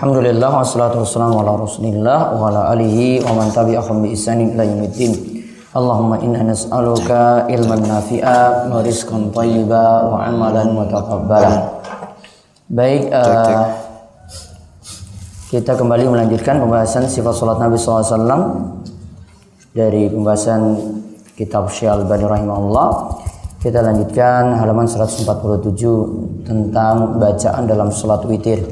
Alhamdulillah wassalatu wassalamu ala Rasulillah wa ala alihi wa man tabi'ahum bi ihsanin ila yaumiddin. Allahumma inna nas'aluka ilman nafi'a wa rizqan thayyiba wa amalan mutaqabbalan. Baik, eh, kita kembali melanjutkan pembahasan sifat salat Nabi SAW dari pembahasan kitab Syal Bani Rahimahullah. Kita lanjutkan halaman 147 tentang bacaan dalam sholat witir.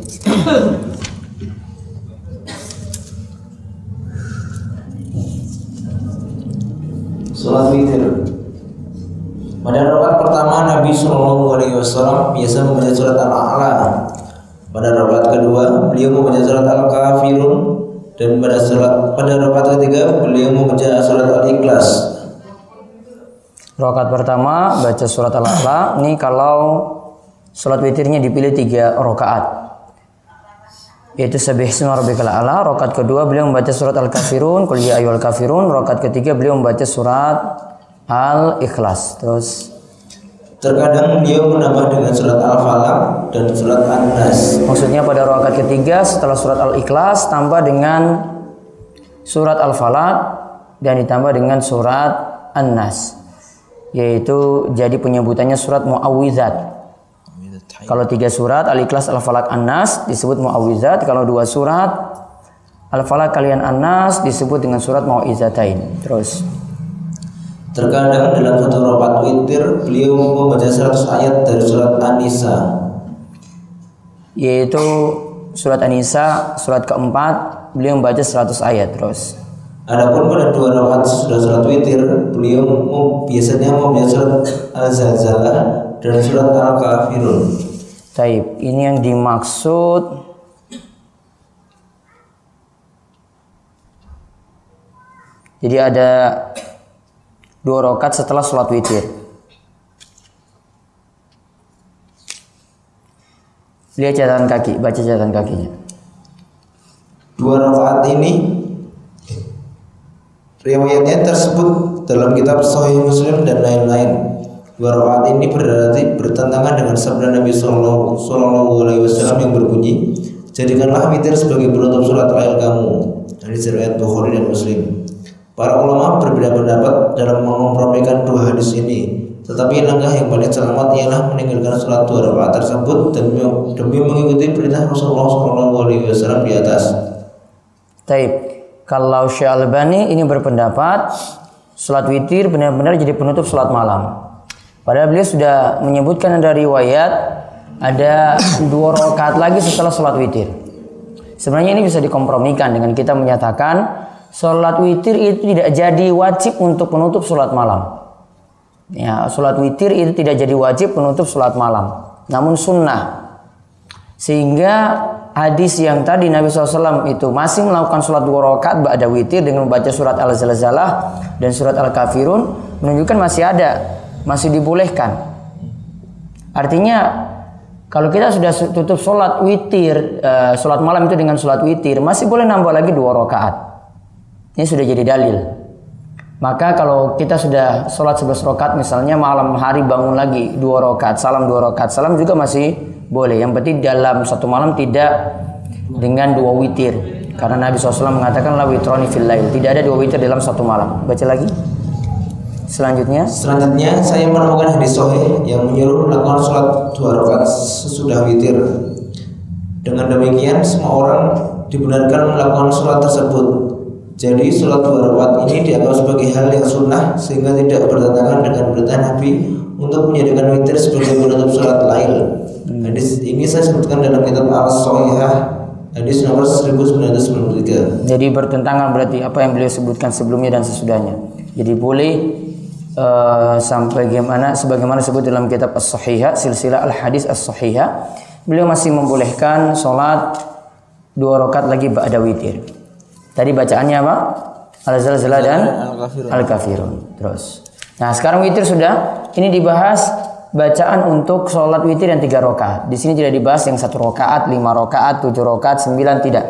Salat witir. Pada rakaat pertama Nabi Shallallahu Alaihi Wasallam biasa membaca surat Al-A'la. Pada rakaat kedua beliau membaca surat Al-Kafirun dan pada surat pada rakaat ketiga beliau membaca surat Al-Ikhlas. Rakaat pertama baca surat Al-A'la. Ini kalau sholat witirnya dipilih tiga rakaat. Yaitu sabih isma rabbikal a'la. Rakaat kedua beliau membaca surat Al-Kafirun, qul ya ayyuhal kafirun. Rakaat ketiga beliau membaca surat Al-Ikhlas. Terus Terkadang beliau menambah dengan surat Al-Falaq dan surat An-Nas. maksudnya pada rakaat ketiga setelah surat Al-Ikhlas tambah dengan surat Al-Falaq dan ditambah dengan surat An-Nas. Yaitu jadi penyebutannya surat Muawwizat. Kalau tiga surat Al-Ikhlas, Al-Falaq, An-Nas disebut Muawwizat. Kalau dua surat Al-Falaq kalian An-Nas disebut dengan surat Muawwizatain. Terus Terkadang dalam satu rakaat witir beliau membaca 100 ayat dari surat An-Nisa. yaitu surat An-Nisa surat keempat beliau membaca 100 ayat terus. Adapun pada dua rakaat sudah surat witir, beliau biasanya membaca surat Al-Zalzalah dan surat Al-Kafirun. Taib, ini yang dimaksud Jadi ada dua rokat setelah sholat witir. Lihat catatan kaki, baca catatan kakinya. Dua rakaat ini riwayatnya tersebut dalam kitab Sahih Muslim dan lain-lain. Dua rakaat ini berarti bertentangan dengan sabda Nabi Sallallahu Alaihi Wasallam yang berbunyi, jadikanlah witir sebagai penutup surat akhir kamu. Hadis riwayat Bukhari dan Muslim. Para ulama berbeda pendapat dalam mengkompromikan dua hadis ini. Tetapi langkah yang paling selamat ialah meninggalkan sholat dua rakaat tersebut demi, demi mengikuti perintah Rasulullah Sallallahu Alaihi Wasallam di atas. Taib. Kalau Syekh Albani ini berpendapat sholat witir benar-benar jadi penutup sholat malam. Padahal beliau sudah menyebutkan ada riwayat ada dua rakaat lagi setelah sholat witir. Sebenarnya ini bisa dikompromikan dengan kita menyatakan sholat witir itu tidak jadi wajib untuk penutup sholat malam. Ya, sholat witir itu tidak jadi wajib penutup sholat malam, namun sunnah. Sehingga hadis yang tadi Nabi SAW itu masih melakukan sholat dua rakaat ba'da witir dengan membaca surat Al-Zalzalah dan surat Al-Kafirun menunjukkan masih ada, masih dibolehkan. Artinya kalau kita sudah su- tutup sholat witir, eh, sholat malam itu dengan sholat witir, masih boleh nambah lagi dua rakaat. Ini sudah jadi dalil. Maka kalau kita sudah sholat 11 rakaat misalnya malam hari bangun lagi dua rakaat salam dua rakaat salam juga masih boleh. Yang penting dalam satu malam tidak dengan dua witir. Karena Nabi SAW mengatakan la witroni fil lail. Tidak ada dua witir dalam satu malam. Baca lagi. Selanjutnya Selanjutnya saya menemukan hadis sahih yang menyuruh melakukan sholat dua rakaat sesudah witir. Dengan demikian semua orang dibenarkan melakukan sholat tersebut. Jadi sholat dua rakaat ini dianggap sebagai hal yang sunnah sehingga tidak bertentangan dengan perintah Nabi untuk menjadikan witir sebagai penutup sholat lail. Hadis ini saya sebutkan dalam kitab Al-Sahihah hadis nomor 1993. jadi bertentangan berarti apa yang beliau sebutkan sebelumnya dan sesudahnya. Jadi boleh eh, sampai bagaimana sebagaimana disebut dalam kitab As-Sahihah, silsilah Al-Hadis As-Sahihah, beliau masih membolehkan sholat dua rakaat lagi ba'da witir. Tadi bacaannya apa? Al-Zalzalah dan Al-Kafirun. Terus. Nah, sekarang witir sudah. Ini dibahas bacaan untuk sholat witir yang tiga rakaat. Di sini tidak dibahas yang satu rakaat, lima rakaat, tujuh rakaat, sembilan tidak.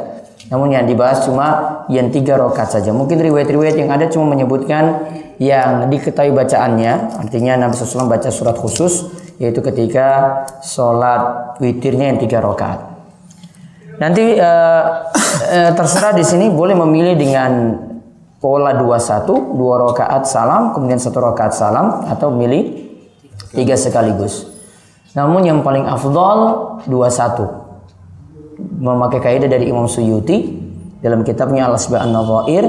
Namun yang dibahas cuma yang tiga rakaat saja. Mungkin riwayat-riwayat yang ada cuma menyebutkan yang diketahui bacaannya. Artinya Nabi SAW baca surat khusus yaitu ketika sholat witirnya yang tiga rakaat. Nanti eh, eh, terserah di sini boleh memilih dengan pola 21, dua rakaat salam, kemudian satu rakaat salam atau milih tiga sekaligus. Namun yang paling afdol 21. Memakai kaidah dari Imam Suyuti dalam kitabnya Al-Asba' An-Nadhair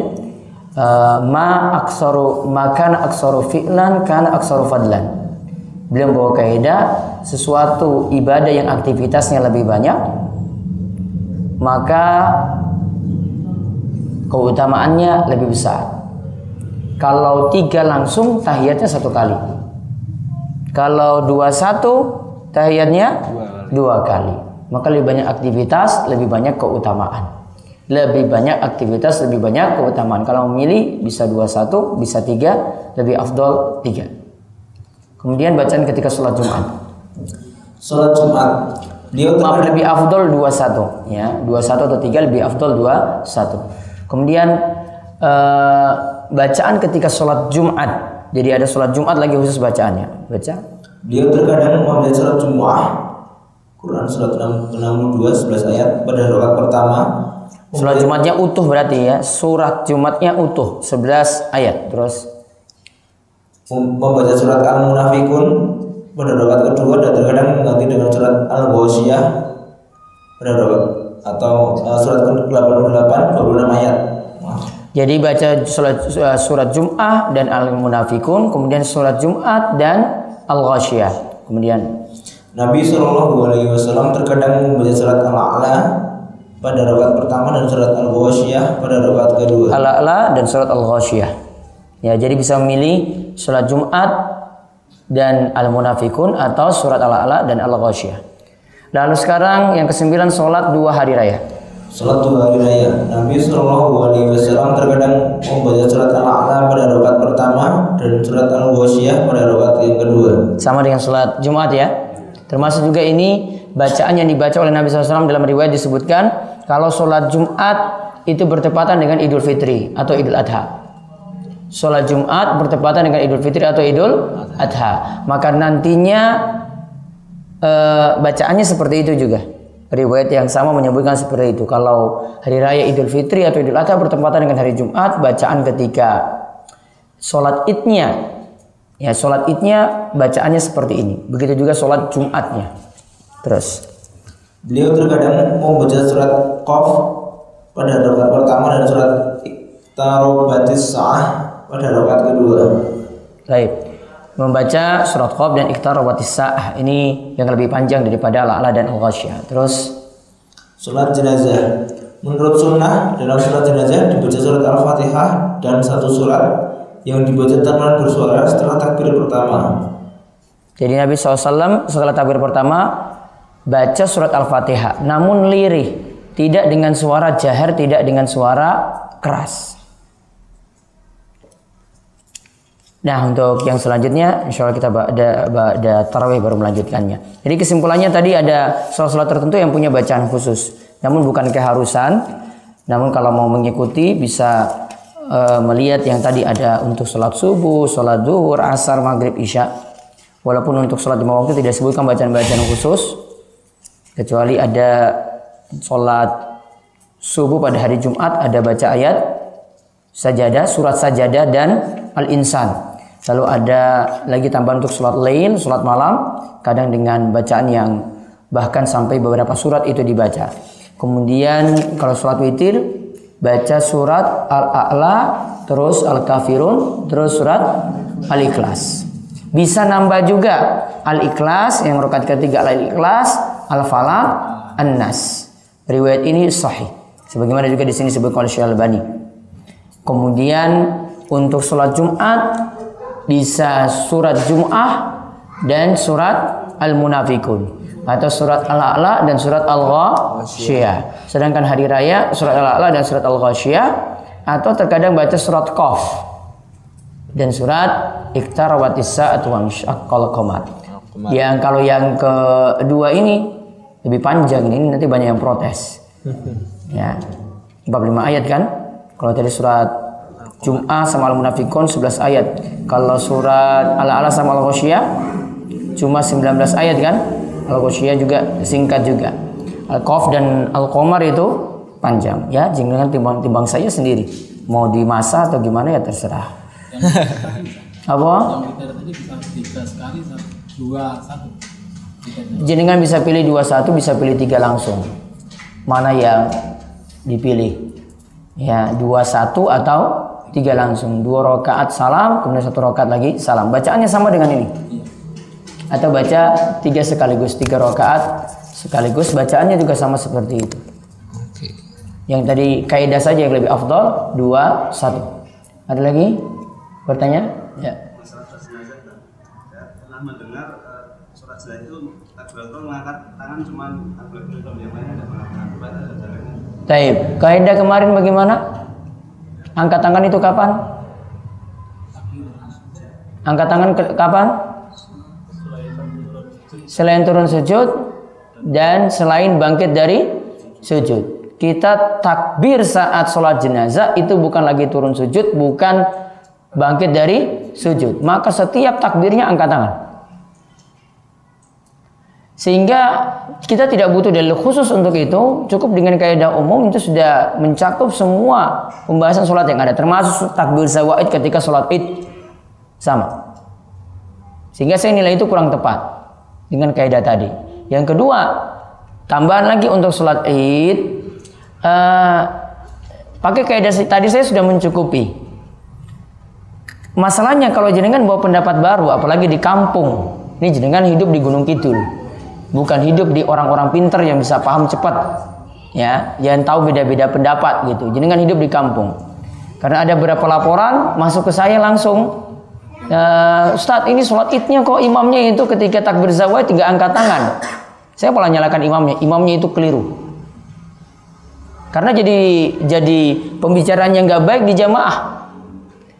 eh, ma aksaru makan aksaru fi'lan kana aksaru fadlan. Beliau bawa kaidah sesuatu ibadah yang aktivitasnya lebih banyak maka keutamaannya lebih besar. Kalau tiga langsung tahiyatnya satu kali. Kalau dua satu tahiyatnya dua kali. Maka lebih banyak aktivitas, lebih banyak keutamaan. Lebih banyak aktivitas, lebih banyak keutamaan. Kalau memilih bisa dua satu, bisa tiga, lebih afdol tiga. Kemudian bacaan ketika sholat Jumat. Sholat Jumat. Beliau Maaf lebih afdol 21 ya. 21 atau 3 lebih afdol 21. Kemudian eh, bacaan ketika sholat Jumat. Jadi ada sholat Jumat lagi khusus bacaannya. Baca. Beliau terkadang membaca surat Jumu'ah Quran surat 62 11 ayat pada rakaat pertama Sholat Jumatnya utuh berarti ya. Surat Jumatnya utuh 11 ayat. Terus mem- membaca surat Al-Munafikun pada rakaat kedua dan terkadang mengganti dengan surat Al-Ghasyiyah pada rakaat atau eh, surat ke-88 26 ayat. Jadi baca surat, surat Jum'ah dan Al-Munafikun, kemudian surat Jumat dan Al-Ghasyiyah. Kemudian Nabi Shallallahu Alaihi Wasallam terkadang membaca surat Al-A'la pada rakaat pertama dan surat Al-Ghasyiyah pada rakaat kedua. Al-A'la dan surat Al-Ghasyiyah. Ya, jadi bisa memilih surat Jumat dan Al-Munafikun atau surat Al-A'la dan Al-Ghasyiyah. Lalu sekarang yang kesembilan sholat dua hari raya. Salat dua hari raya. Nabi Shallallahu Alaihi Wasallam terkadang membaca surat Al-A'la pada rakaat pertama dan surat Al-Ghasyiyah pada rakaat yang kedua. Sama dengan sholat Jumat ya. Termasuk juga ini bacaan yang dibaca oleh Nabi SAW dalam riwayat disebutkan kalau sholat Jumat itu bertepatan dengan Idul Fitri atau Idul Adha. Sholat Jumat bertepatan dengan Idul Fitri atau Idul Adha. Maka nantinya eh, bacaannya seperti itu juga. Riwayat yang sama menyebutkan seperti itu. Kalau hari raya Idul Fitri atau Idul Adha bertepatan dengan hari Jumat, bacaan ketika sholat idnya Ya, sholat idnya bacaannya seperti ini. Begitu juga sholat Jumatnya. Terus. Beliau terkadang membaca surat Qaf pada rakaat pertama dan surat Iqtarobatis Sa'ah pada rakaat kedua. Baik. Membaca surat Qaf dan Iqtarabatis Sa'ah. Ini yang lebih panjang daripada Al-A'la dan Al-Ghasyiyah. Terus. Salat jenazah. Menurut sunnah dalam salat jenazah dibaca surat Al-Fatihah dan satu surat yang dibaca tanpa bersuara setelah takbir pertama. Jadi Nabi SAW setelah takbir pertama baca surat Al-Fatihah. Namun lirih. Tidak dengan suara jahar, tidak dengan suara keras. Nah untuk yang selanjutnya insya Allah kita ada, ada tarawih baru melanjutkannya. Jadi kesimpulannya tadi ada sholat-sholat tertentu yang punya bacaan khusus. Namun bukan keharusan. Namun kalau mau mengikuti bisa eh, melihat yang tadi ada untuk sholat subuh, sholat duhur, asar, maghrib, isya. Walaupun untuk sholat lima waktu tidak disebutkan bacaan-bacaan khusus. Kecuali ada sholat subuh pada hari Jumat ada baca ayat sajadah, surat sajadah dan al-insan. Lalu ada lagi tambahan untuk sholat lain, sholat malam, kadang dengan bacaan yang bahkan sampai beberapa surat itu dibaca. Kemudian kalau sholat witir, baca surat Al-A'la, terus Al-Kafirun, terus surat Al-Ikhlas. Bisa nambah juga Al-Ikhlas, yang rokat ketiga Al-Ikhlas, Al-Falaq, An-Nas. Riwayat ini sahih. Sebagaimana juga di sini disebutkan oleh Syekh Al-Bani. Kemudian untuk sholat Jumat bisa surat Jum'ah dan surat Al-Munafikun atau surat Al-A'la dan surat Al-Ghasyiyah. Sedangkan hari raya surat Al-A'la dan surat Al-Ghasyiyah atau terkadang baca surat Qaf dan surat Iktarawatis Sa'at wa Mishaqqal Qamar. Yang kalau yang kedua ini lebih panjang ini nanti banyak yang protes. ya. 45 ayat kan? Kalau tadi surat Jum'ah sama Al-Munafikun 11 ayat. Kalau surat Al-Ala sama Al-Ghasyiyah cuma 19 ayat kan? Al-Ghasyiyah juga singkat juga. Al-Qaf dan Al-Qamar itu panjang. Ya jangan timbang timbang saya sendiri. Mau di masa atau gimana ya terserah. Apa? Jenengan bisa pilih dua satu bisa pilih tiga langsung. Mana yang dipilih? Ya dua satu atau tiga langsung. Dua rakaat salam kemudian satu rakaat lagi salam. Bacaannya sama dengan ini atau baca tiga sekaligus tiga rakaat sekaligus bacaannya juga sama seperti itu yang tadi kaidah saja yang lebih afdol dua satu. Ada lagi bertanya? Ya. Pernah mendengar uh, surat itu takbiratul mengangkat tangan cuma takbiratul yang lain ada mengangkat Taib. Kaidah kemarin bagaimana? Angkat tangan itu kapan? Angkat tangan ke kapan? Selain turun sujud dan selain bangkit dari sujud kita takbir saat sholat jenazah itu bukan lagi turun sujud, bukan bangkit dari sujud. Maka setiap takbirnya angkat tangan. Sehingga kita tidak butuh dalil khusus untuk itu, cukup dengan kaidah umum itu sudah mencakup semua pembahasan sholat yang ada, termasuk takbir zawaid ketika sholat id sama. Sehingga saya nilai itu kurang tepat dengan kaidah tadi. Yang kedua, tambahan lagi untuk sholat id uh, pakai kaidah tadi saya sudah mencukupi. Masalahnya kalau jenengan bawa pendapat baru, apalagi di kampung, ini jenengan hidup di Gunung Kidul, bukan hidup di orang-orang pinter yang bisa paham cepat, ya, yang tahu beda-beda pendapat gitu. Jenengan hidup di kampung. Karena ada beberapa laporan masuk ke saya langsung, Uh, Ustadz ini sholat idnya kok imamnya itu ketika takbir zawai tiga angkat tangan. Saya malah nyalakan imamnya, imamnya itu keliru. Karena jadi jadi pembicaraan yang nggak baik di jamaah.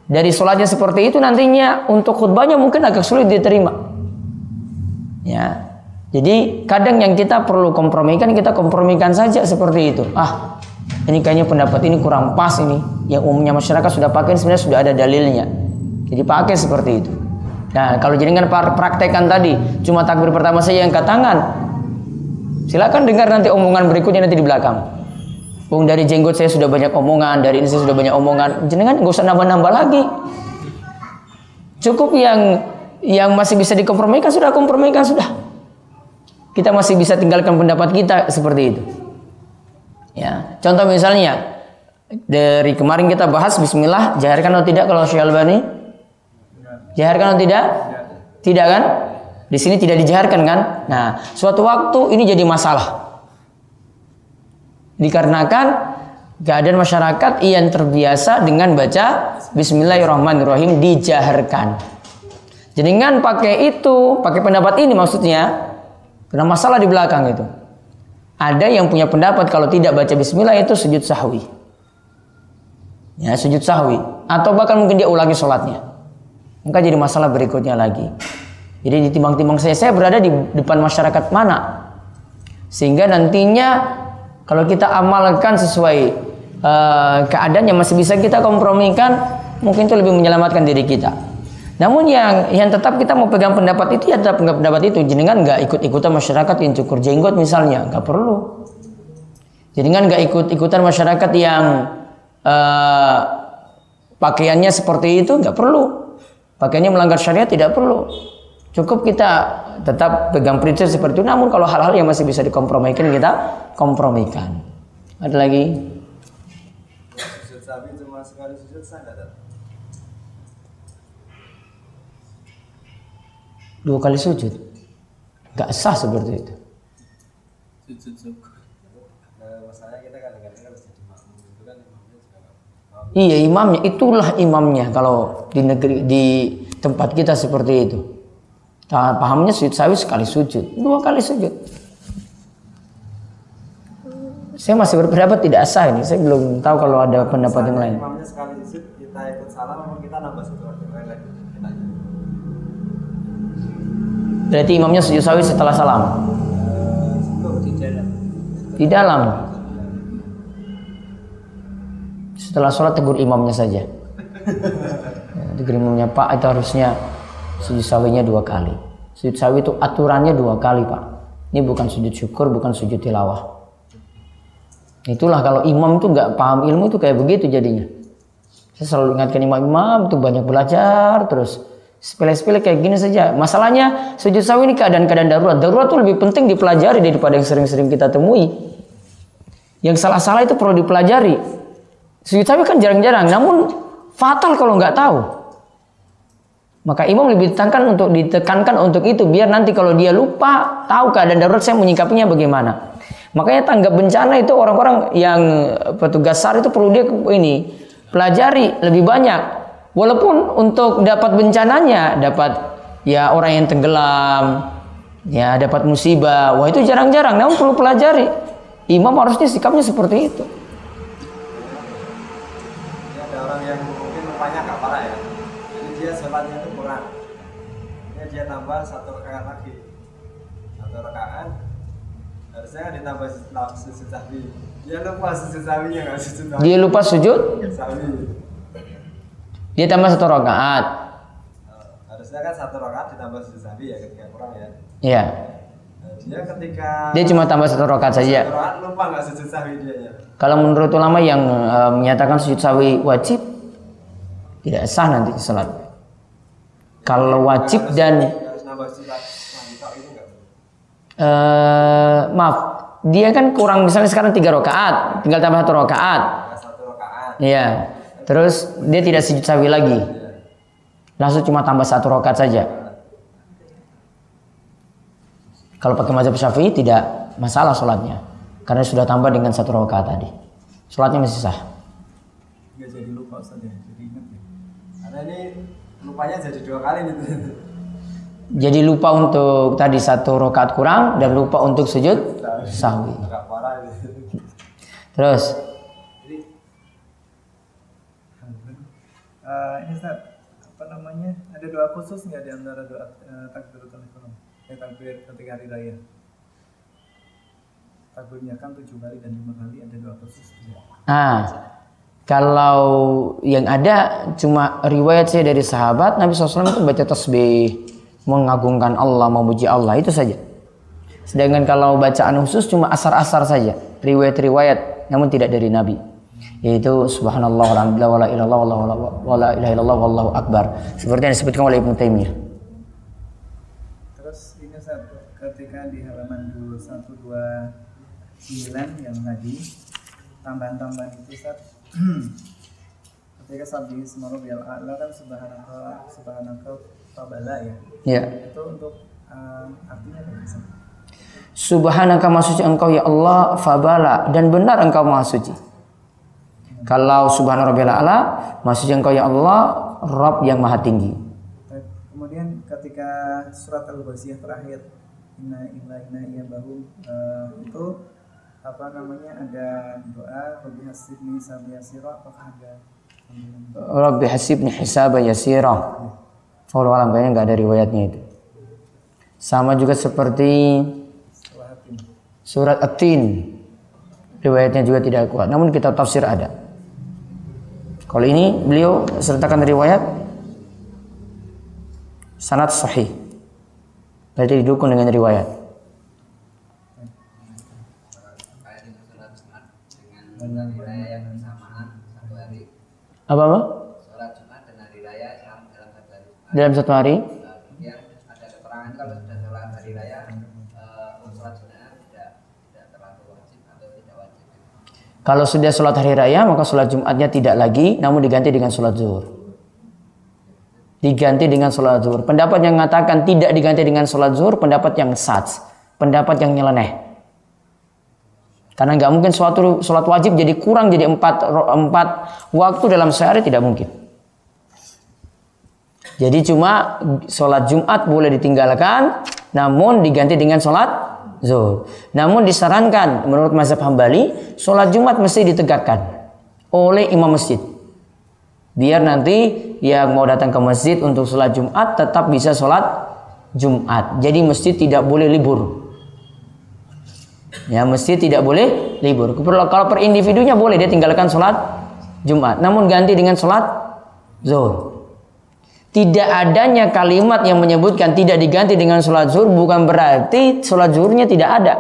Dari sholatnya seperti itu nantinya untuk khutbahnya mungkin agak sulit diterima. Ya. Jadi kadang yang kita perlu kompromikan kita kompromikan saja seperti itu. Ah, ini kayaknya pendapat ini kurang pas ini. Yang umumnya masyarakat sudah pakai sebenarnya sudah ada dalilnya. Jadi pakai seperti itu. Nah, kalau jenengan praktekkan tadi cuma takbir pertama saya yang angkat tangan. Silakan dengar nanti omongan berikutnya nanti di belakang. Wong dari jenggot saya sudah banyak omongan, dari ini saya sudah banyak omongan. Jenengan nggak usah nambah-nambah lagi. Cukup yang yang masih bisa dikompromikan sudah kompromikan sudah. Kita masih bisa tinggalkan pendapat kita seperti itu. Ya, contoh misalnya dari kemarin kita bahas Bismillah jaharkan atau tidak kalau Syalbani? Jaharkan atau tidak? Tidak kan? Di sini tidak dijaharkan kan? Nah, suatu waktu ini jadi masalah. Dikarenakan keadaan masyarakat yang terbiasa dengan baca Bismillahirrahmanirrahim dijaharkan. Jenengan pakai itu, pakai pendapat ini maksudnya, karena masalah di belakang itu. Ada yang punya pendapat kalau tidak baca Bismillah itu sujud sahwi. Ya, sujud sahwi. Atau bahkan mungkin dia ulangi sholatnya. Maka jadi masalah berikutnya lagi. Jadi ditimbang-timbang saya, saya berada di depan masyarakat mana? Sehingga nantinya kalau kita amalkan sesuai uh, keadaan yang masih bisa kita kompromikan, mungkin itu lebih menyelamatkan diri kita. Namun yang yang tetap kita mau pegang pendapat itu ya tetap pendapat itu. Jenengan nggak ikut-ikutan masyarakat yang cukur jenggot misalnya, nggak perlu. Jenengan nggak ikut-ikutan masyarakat yang uh, pakaiannya seperti itu, nggak perlu. Pakaiannya melanggar syariat tidak perlu. Cukup kita tetap pegang prinsip seperti itu. Namun kalau hal-hal yang masih bisa dikompromikan kita kompromikan. Ada lagi? Dua kali sujud. Gak sah seperti itu. Iya imamnya itulah imamnya kalau di negeri di tempat kita seperti itu. Nah, pahamnya sujud sawi sekali sujud, dua kali sujud. Saya masih berpendapat tidak sah ini. Saya belum tahu kalau ada pendapat yang lain. Imamnya sekali sujud kita ikut salam kita nambah satu lagi Berarti imamnya sujud sawi setelah salam. di dalam Di dalam. Setelah sholat tegur imamnya saja. Ya, tegur imamnya Pak itu harusnya sujud sawinya dua kali. Sujud sawi itu aturannya dua kali Pak. Ini bukan sujud syukur, bukan sujud tilawah. Itulah kalau imam itu nggak paham ilmu itu kayak begitu jadinya. Saya selalu ingatkan imam-imam itu banyak belajar terus sepele-sepele kayak gini saja. Masalahnya sujud sawi ini keadaan-keadaan darurat. Darurat itu lebih penting dipelajari daripada yang sering-sering kita temui. Yang salah-salah itu perlu dipelajari. Sujud sawi kan jarang-jarang, namun fatal kalau nggak tahu. Maka imam lebih ditekankan untuk ditekankan untuk itu biar nanti kalau dia lupa tahu keadaan darurat saya menyikapinya bagaimana. Makanya tanggap bencana itu orang-orang yang petugas SAR itu perlu dia ini pelajari lebih banyak. Walaupun untuk dapat bencananya dapat ya orang yang tenggelam, ya dapat musibah. Wah itu jarang-jarang, namun perlu pelajari. Imam harusnya sikapnya seperti itu. Ini dia tambah satu rakaat lagi. Satu rakaat harusnya kan ditambah sujud sahwi. Dia lupa sujud sahwinya nggak? Sujud sahwi. Dia lupa sujud, sahwi. Dia tambah satu rakaat. Eh, harusnya kan satu rakaat ditambah sujud sahwi ya ketika kurang ya. Ya, Nah, dia ketika dia cuma tambah satu rakaat saja. satu rakaat lupa nggak sujud sahwi dia ya? Kalau menurut ulama yang eh, menyatakan sujud sawi wajib, tidak sah nanti sholat. Kalau wajib dan harus nambah sujud sahwi tok itu nggak eh maaf, dia kan kurang misalnya sekarang tiga rakaat, tinggal tambah satu rakaat. Iya. Terus dia tidak sujud sawi lagi. Langsung cuma tambah satu rakaat saja. Kalau pakai mazhab Syafi'i tidak masalah sholatnya. Karena sudah tambah dengan satu rakaat tadi. Sholatnya masih sah. nggak jadi lupa Ustaz ya jadi ingat ya karena ini lupanya jadi dua kali nih Jadi lupa untuk tadi satu rakaat kurang dan lupa untuk sujud sahwi. Terus Eh, ini Ustaz, apa namanya? Ada doa khusus nggak di antara doa uh, takbiratul ihram? Eh, takbir ketika hari raya. Takbirnya kan tujuh kali dan lima kali ada doa khusus. tidak? Ah, kalau yang ada cuma riwayat saya dari sahabat Nabi SAW itu baca tasbih, mengagungkan Allah, memuji Allah itu saja. Sedangkan kalau bacaan khusus cuma asar-asar saja, riwayat-riwayat, namun tidak dari Nabi. Yaitu subhanallah walhamdulillah wala ilallah wala ilaha illallah wallahu akbar. Seperti yang disebutkan oleh Ibnu Taimiyah. Terus ini Ustaz, ketika di halaman 2129 yang tadi tambahan-tambahan itu Ustaz ketika sabdi ismaru bil a'la kan subhanaka subhanaka ya Ya. itu untuk eh, artinya apa? Subhanaka maha engkau ya Allah fabala dan benar engkau maha suci. Kalau subhana rabbil a'la suci engkau ya Allah Rabb yang maha tinggi. Kemudian ketika surat Al-Ghaziyah terakhir Inna illa inna iya bahu eh, itu apa namanya ada doa Rabbi hasibni sabiyasira apakah ada Rabbi hasibni hisaba yasira. Allah alam kayaknya nggak ada riwayatnya itu. Sama juga seperti surat At-Tin. Riwayatnya juga tidak kuat, namun kita tafsir ada. Kalau ini beliau sertakan riwayat sanad sahih. Berarti didukung dengan riwayat. Apa apa? sholat jumat dan hari raya dalam dalam satu hari Dalam satu hari? Kemudian ada keterangan kalau sudah sholat hari raya sholat sunat tidak tidak terlalu wajib atau tidak wajib Kalau sudah sholat hari raya, maka sholat Jumatnya tidak lagi, namun diganti dengan sholat zuhur. Diganti dengan sholat zuhur. Pendapat yang mengatakan tidak diganti dengan sholat zuhur, pendapat yang sats. Pendapat yang nyeleneh. Karena nggak mungkin suatu sholat wajib jadi kurang jadi empat, empat waktu dalam sehari tidak mungkin. Jadi cuma sholat Jumat boleh ditinggalkan, namun diganti dengan sholat zuhur. Namun disarankan menurut mazhab Hambali, sholat Jumat mesti ditegakkan oleh imam masjid. Biar nanti yang mau datang ke masjid untuk sholat Jumat tetap bisa sholat Jumat. Jadi masjid tidak boleh libur. Ya masjid tidak boleh libur. Kalau per individunya boleh dia tinggalkan sholat Jumat. Namun ganti dengan sholat zuhur. Tidak adanya kalimat yang menyebutkan tidak diganti dengan sholat zuhur bukan berarti sholat zuhurnya tidak ada.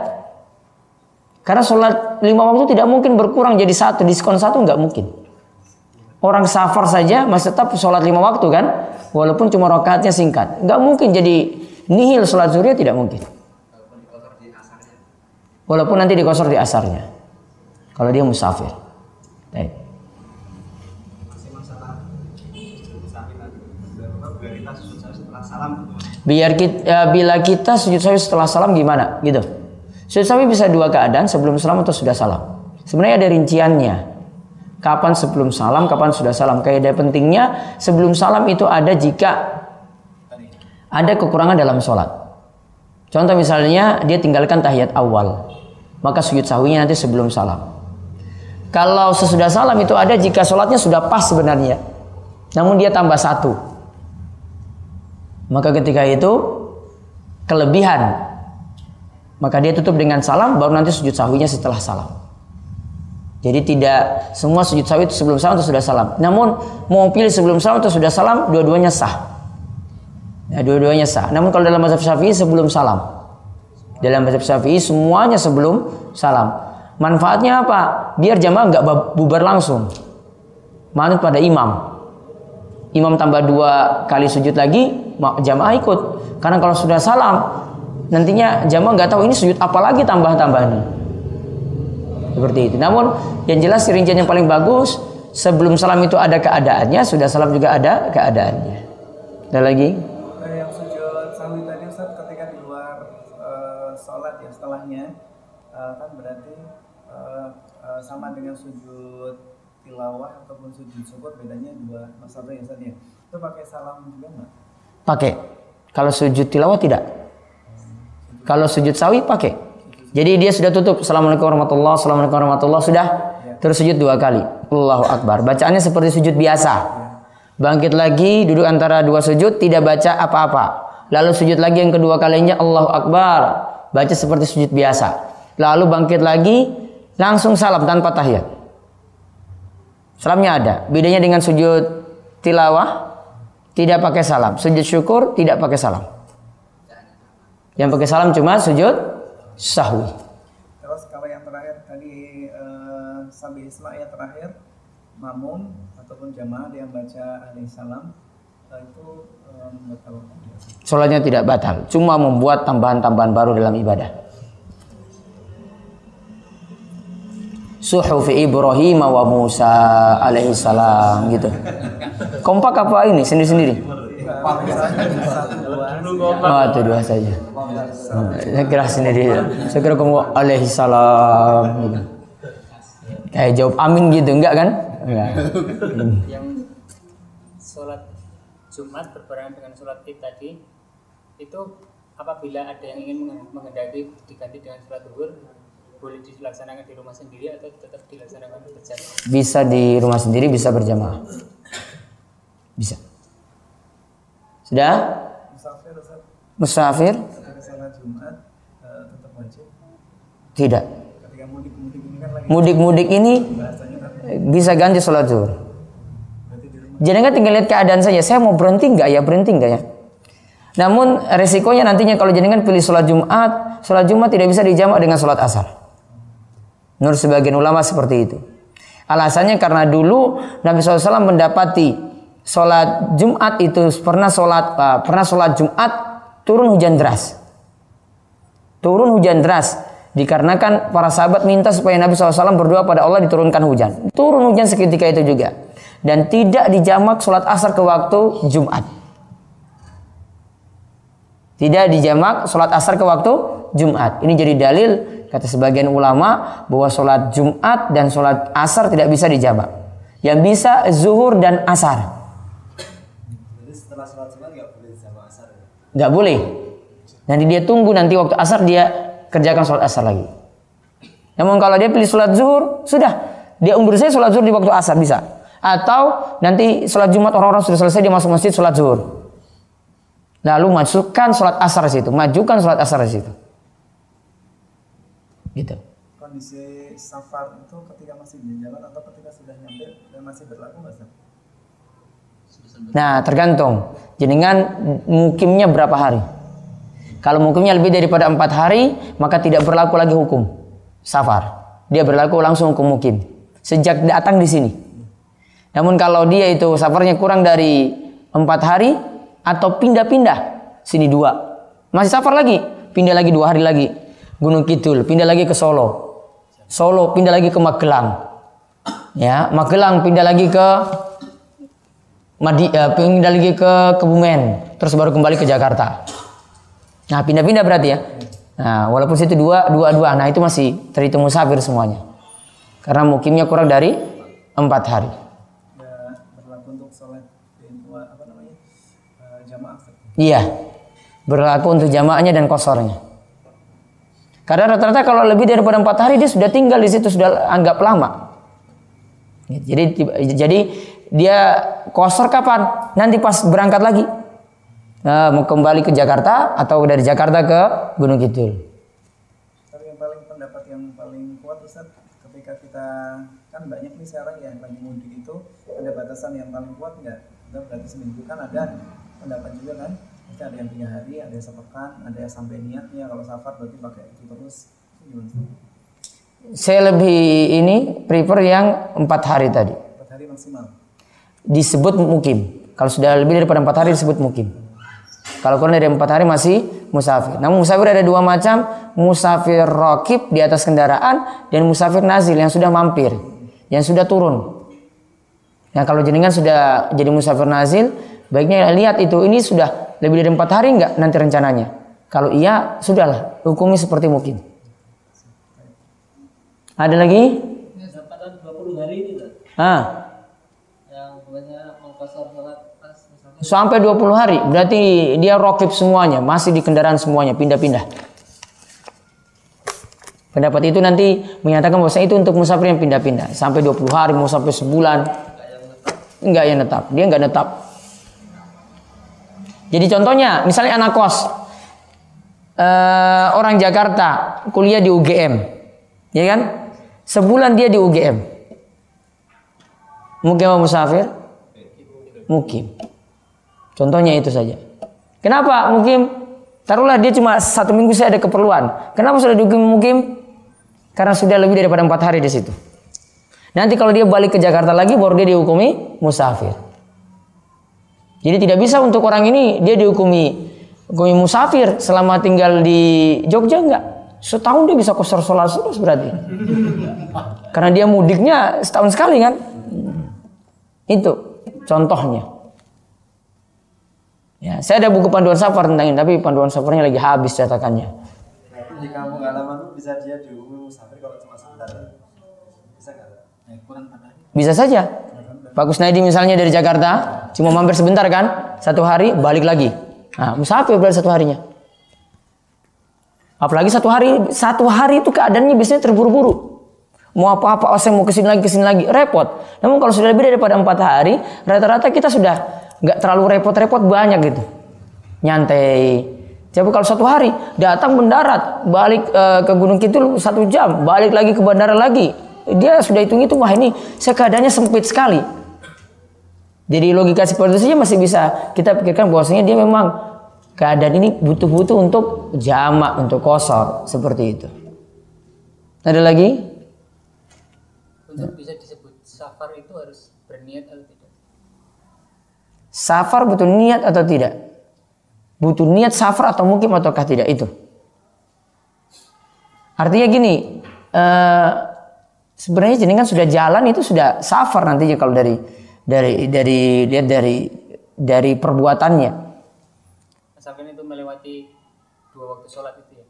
Karena sholat lima waktu tidak mungkin berkurang jadi satu, diskon satu nggak mungkin. Orang safar saja masih tetap sholat lima waktu kan, walaupun cuma rakaatnya singkat. Nggak mungkin jadi nihil sholat zuhurnya tidak mungkin. Walaupun nanti dikosor di asarnya. Kalau dia musafir. Baik. Biar kita, ya, bila kita sujud sawi setelah salam gimana? Gitu. Sujud sawi bisa dua keadaan sebelum salam atau sudah salam. Sebenarnya ada rinciannya. Kapan sebelum salam, kapan sudah salam. Kaidah pentingnya sebelum salam itu ada jika ada kekurangan dalam sholat. Contoh misalnya dia tinggalkan tahiyat awal. Maka sujud sahwinya nanti sebelum salam. Kalau sesudah salam itu ada jika sholatnya sudah pas sebenarnya. Namun dia tambah satu. Maka ketika itu kelebihan maka dia tutup dengan salam baru nanti sujud sahwinya setelah salam. Jadi tidak semua sujud sahwi itu sebelum salam atau sudah salam. Namun mau pilih sebelum salam atau sudah salam dua-duanya sah. Ya, dua-duanya sah. Namun kalau dalam mazhab Syafi'i sebelum salam. Dalam mazhab Syafi'i semuanya sebelum salam. Manfaatnya apa? Biar jamaah nggak bubar langsung. Manut pada imam. Imam tambah dua kali sujud lagi, jamaah ikut. Karena kalau sudah salam, nantinya jamaah nggak tahu ini sujud apa lagi tambah-tambahan. Seperti itu. Namun yang jelas rincian yang paling bagus sebelum salam itu ada keadaannya, sudah salam juga ada keadaannya. Ada lagi? Eh, yang sujud sahwi tadi Ustaz ketika di luar uh, sholat ya setelahnya uh, kan berarti uh, sama dengan sujud tilawah ataupun sujud syukur bedanya dua masalah ya Ustaz. Itu pakai salam juga nggak? Pakai. Kalau sujud tilawah tidak. Kalau sujud sawi pakai. Jadi dia sudah tutup. Assalamualaikum warahmatullahi Assalamualaikum warahmatullahi Sudah. Terus sujud dua kali. Allahu Akbar. Bacaannya seperti sujud biasa. Bangkit lagi, duduk antara dua sujud, tidak baca apa-apa. Lalu sujud lagi yang kedua kalinya Allahu Akbar. Baca seperti sujud biasa. Lalu bangkit lagi, langsung salam tanpa tahiyat. Salamnya ada. Bedanya dengan sujud tilawah, tidak pakai salam. Sujud syukur tidak pakai salam. Yang pakai salam cuma sujud sahwi. Terus kalau yang terakhir tadi uh, sambil isma yang terakhir makmum ataupun jamaah yang baca alaihi salam uh, itu uh, batal. Sholatnya tidak batal, cuma membuat tambahan-tambahan baru dalam ibadah. Suhuf Ibrahim wa Musa alaihi salam gitu. Kompak apa ini sendiri-sendiri? Oh, itu dua saja. Saya kira sendiri. Saya kira kamu alaihi salam gitu. Kayak jawab amin gitu enggak kan? Enggak. Yang sholat Jumat berbarengan dengan sholat id tadi itu apabila ada yang ingin menghendaki diganti dengan sholat zuhur boleh dilaksanakan di rumah sendiri atau tetap dilaksanakan berjamaah? Bisa di rumah sendiri, bisa berjamaah. Bisa. Sudah? Musafir Musafir? wajib. Tidak. Ketika mudik-mudik ini kan lagi Mudik-mudik ini bahasanya kan bisa ganti sholat zuhur. berarti di rumah Jadi kan tinggal lihat keadaan saja. Saya mau berhenti nggak ya? Berhenti nggak ya? Namun resikonya nantinya kalau jenengan pilih sholat Jumat, sholat Jumat tidak bisa dijamak dengan sholat asar. Menurut sebagian ulama seperti itu. Alasannya karena dulu Nabi SAW mendapati sholat Jumat itu pernah sholat uh, pernah sholat Jumat turun hujan deras. Turun hujan deras dikarenakan para sahabat minta supaya Nabi SAW berdoa pada Allah diturunkan hujan. Turun hujan seketika itu juga dan tidak dijamak sholat asar ke waktu Jumat. Tidak dijamak sholat asar ke waktu Jumat. Ini jadi dalil kata sebagian ulama bahwa sholat Jumat dan sholat asar tidak bisa dijamak. Yang bisa zuhur dan asar. Jadi setelah sholat nggak boleh sama asar ya? Nggak boleh. Nanti dia tunggu nanti waktu asar dia kerjakan sholat asar lagi. Namun kalau dia pilih sholat zuhur, sudah. Dia undur saya sholat zuhur di waktu asar bisa. Atau nanti sholat Jumat orang-orang sudah selesai dia masuk masjid sholat zuhur. Lalu masukkan sholat asar di situ, majukan sholat asar di situ. Gitu. Kondisi safar itu ketika masih di jalan atau ketika sudah nyampe dan masih berlaku nggak? Nah, tergantung. Jenengan mukimnya berapa hari? Kalau mukimnya lebih daripada empat hari, maka tidak berlaku lagi hukum safar. Dia berlaku langsung hukum mukim. Sejak datang di sini. Namun kalau dia itu safarnya kurang dari empat hari atau pindah-pindah, sini dua, masih safar lagi, pindah lagi dua hari lagi, Gunung Kidul, pindah lagi ke Solo, Solo pindah lagi ke Magelang, ya Magelang pindah lagi ke Madi, uh, pindah lagi ke Kebumen, terus baru kembali ke Jakarta. Nah, pindah-pindah berarti ya. Nah, walaupun situ dua, dua, dua, nah itu masih terhitung musafir semuanya. Karena mukimnya kurang dari empat hari. Ya, berlaku untuk sholat itu apa namanya eh, jamaah Ustaz. Iya, berlaku untuk jamaahnya dan kosornya. Karena rata-rata kalau lebih daripada empat hari dia sudah tinggal di situ sudah anggap lama. Jadi jadi dia kosor kapan? Nanti pas berangkat lagi. Nah, mau kembali ke Jakarta atau dari Jakarta ke Gunung Kidul. Tapi yang paling pendapat yang paling kuat Ustaz ketika kita kan banyak nih sekarang yang lagi mudik itu ada batasan yang paling kuat nggak? Kita berarti seminggu kan ada pendapat juga kan? Mungkin ada yang tiga hari, ada yang sepekan, ada yang sampai niatnya kalau safar berarti pakai itu terus. Itu Gimana? Saya lebih ini prefer yang empat hari tadi. Empat hari maksimal. Disebut mukim. Kalau sudah lebih daripada empat hari disebut mukim. Kalau kurang dari empat hari masih musafir. Namun musafir ada dua macam. Musafir rokib di atas kendaraan dan musafir nazil yang sudah mampir, yang sudah turun. Nah kalau jenengan sudah jadi musafir nazil, baiknya lihat itu ini sudah lebih dari empat hari enggak nanti rencananya. Kalau iya, sudahlah hukumi seperti mungkin. Ada lagi? Kesempatan 20 hari itu Ustaz. Ah, sampai 20 hari. Berarti dia rokib semuanya, masih di kendaraan semuanya, pindah-pindah. Pendapat itu nanti menyatakan bahwa itu untuk musafir yang pindah-pindah. Sampai 20 hari, mau sampai sebulan. Enggak yang netap. Dia enggak netap. Jadi contohnya, misalnya anak kos. eh, orang Jakarta kuliah di UGM. Ya kan? Sebulan dia di UGM. Mukim apa musafir? Mukim. Contohnya itu saja. Kenapa mukim? Taruhlah dia cuma satu minggu saya ada keperluan. Kenapa sudah dihukum mukim? Karena sudah lebih daripada empat hari di situ. Nanti kalau dia balik ke Jakarta lagi baru dia dihukumi musafir. Jadi tidak bisa untuk orang ini dia dihukumi hukumi musafir selama tinggal di Jogja enggak. Setahun dia bisa kosor sholat terus berarti. Karena dia mudiknya setahun sekali kan. Itu contohnya. Ya, saya ada buku panduan safar tentang ini, tapi panduan safarnya lagi habis cetakannya. Kampung halaman bisa dia dihukumi musafir kalau cuma sebentar. Bisa nggak? Bisa saja. Pak Kusnaidi misalnya dari Jakarta, cuma mampir sebentar kan, satu hari balik lagi. Nah, musafir berarti satu harinya. Apalagi satu hari, satu hari itu keadaannya biasanya terburu-buru. Mau apa-apa, oh mau ke sini lagi, ke sini lagi, repot. Namun kalau sudah lebih daripada empat hari, rata-rata kita sudah nggak terlalu repot-repot banyak gitu. Nyantai. Tapi kalau satu hari datang mendarat, balik eh, ke Gunung Kidul satu jam, balik lagi ke bandara lagi, dia sudah hitung itu wah ini saya keadaannya sempit sekali. Jadi logika seperti itu saja masih bisa kita pikirkan bahwasanya dia memang keadaan ini butuh-butuh untuk jamak, untuk kosor seperti itu. Ada lagi? Untuk bisa disebut safar itu harus berniat atau tidak? Safar butuh niat atau tidak? Butuh niat safar atau mungkin ataukah tidak itu? Artinya gini, eh, sebenarnya jenengan sudah jalan itu sudah safar nantinya kalau dari dari dari lihat dari dari perbuatannya. Asalkan itu melewati dua waktu sholat itu ya,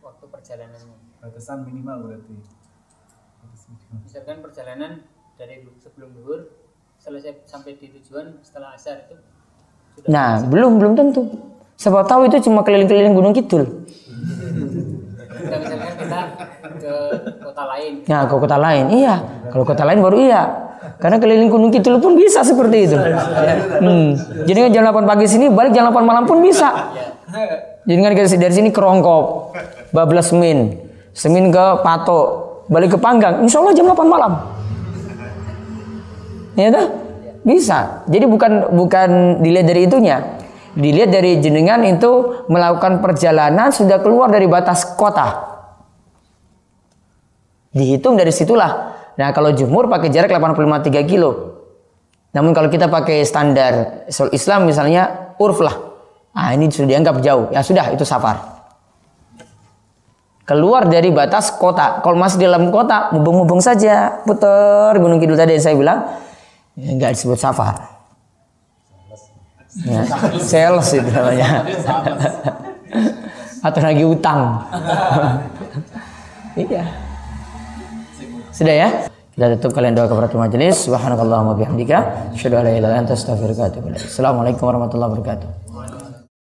waktu perjalanannya. Batasan minimal berarti. Misalkan perjalanan dari sebelum duhur selesai sampai di tujuan setelah asar itu sudah Nah, belum belum tentu. Siapa tahu itu cuma keliling-keliling Gunung Kidul. Nah, misalkan kita ke kota lain Nah, ke kota lain, iya. Kalau kota lain baru iya. Karena keliling Gunung Kidul pun bisa seperti itu. Hmm. Jadi kan jam 8 pagi sini, balik jam 8 malam pun bisa. Jadi kan dari sini ke Rongkop, Bablas Semin, Semin ke Pato, balik ke Panggang, insya Allah jam 8 malam. Ya dah? Bisa. Jadi bukan bukan dilihat dari itunya. Dilihat dari jenengan itu melakukan perjalanan sudah keluar dari batas kota. Dihitung dari situlah. Nah, kalau jumhur pakai jarak 85 3 kilo. Namun kalau kita pakai standar Islam misalnya urf lah. Nah, ini sudah dianggap jauh. Ya sudah, itu safar. Keluar dari batas kota. Kalau masih dalam kota, mubung-mubung saja. Putar Gunung Kidul tadi yang saya bilang. Ya, enggak disebut safar. Ya, sales itu namanya. Atau lagi utang. iya. Sudah ya? Kita tutup kalian doa kafaratul majelis. Subhanakallahumma bihamdika, asyhadu an la ilaha illa anta astaghfiruka wa. Assalamualaikum warahmatullahi wabarakatuh.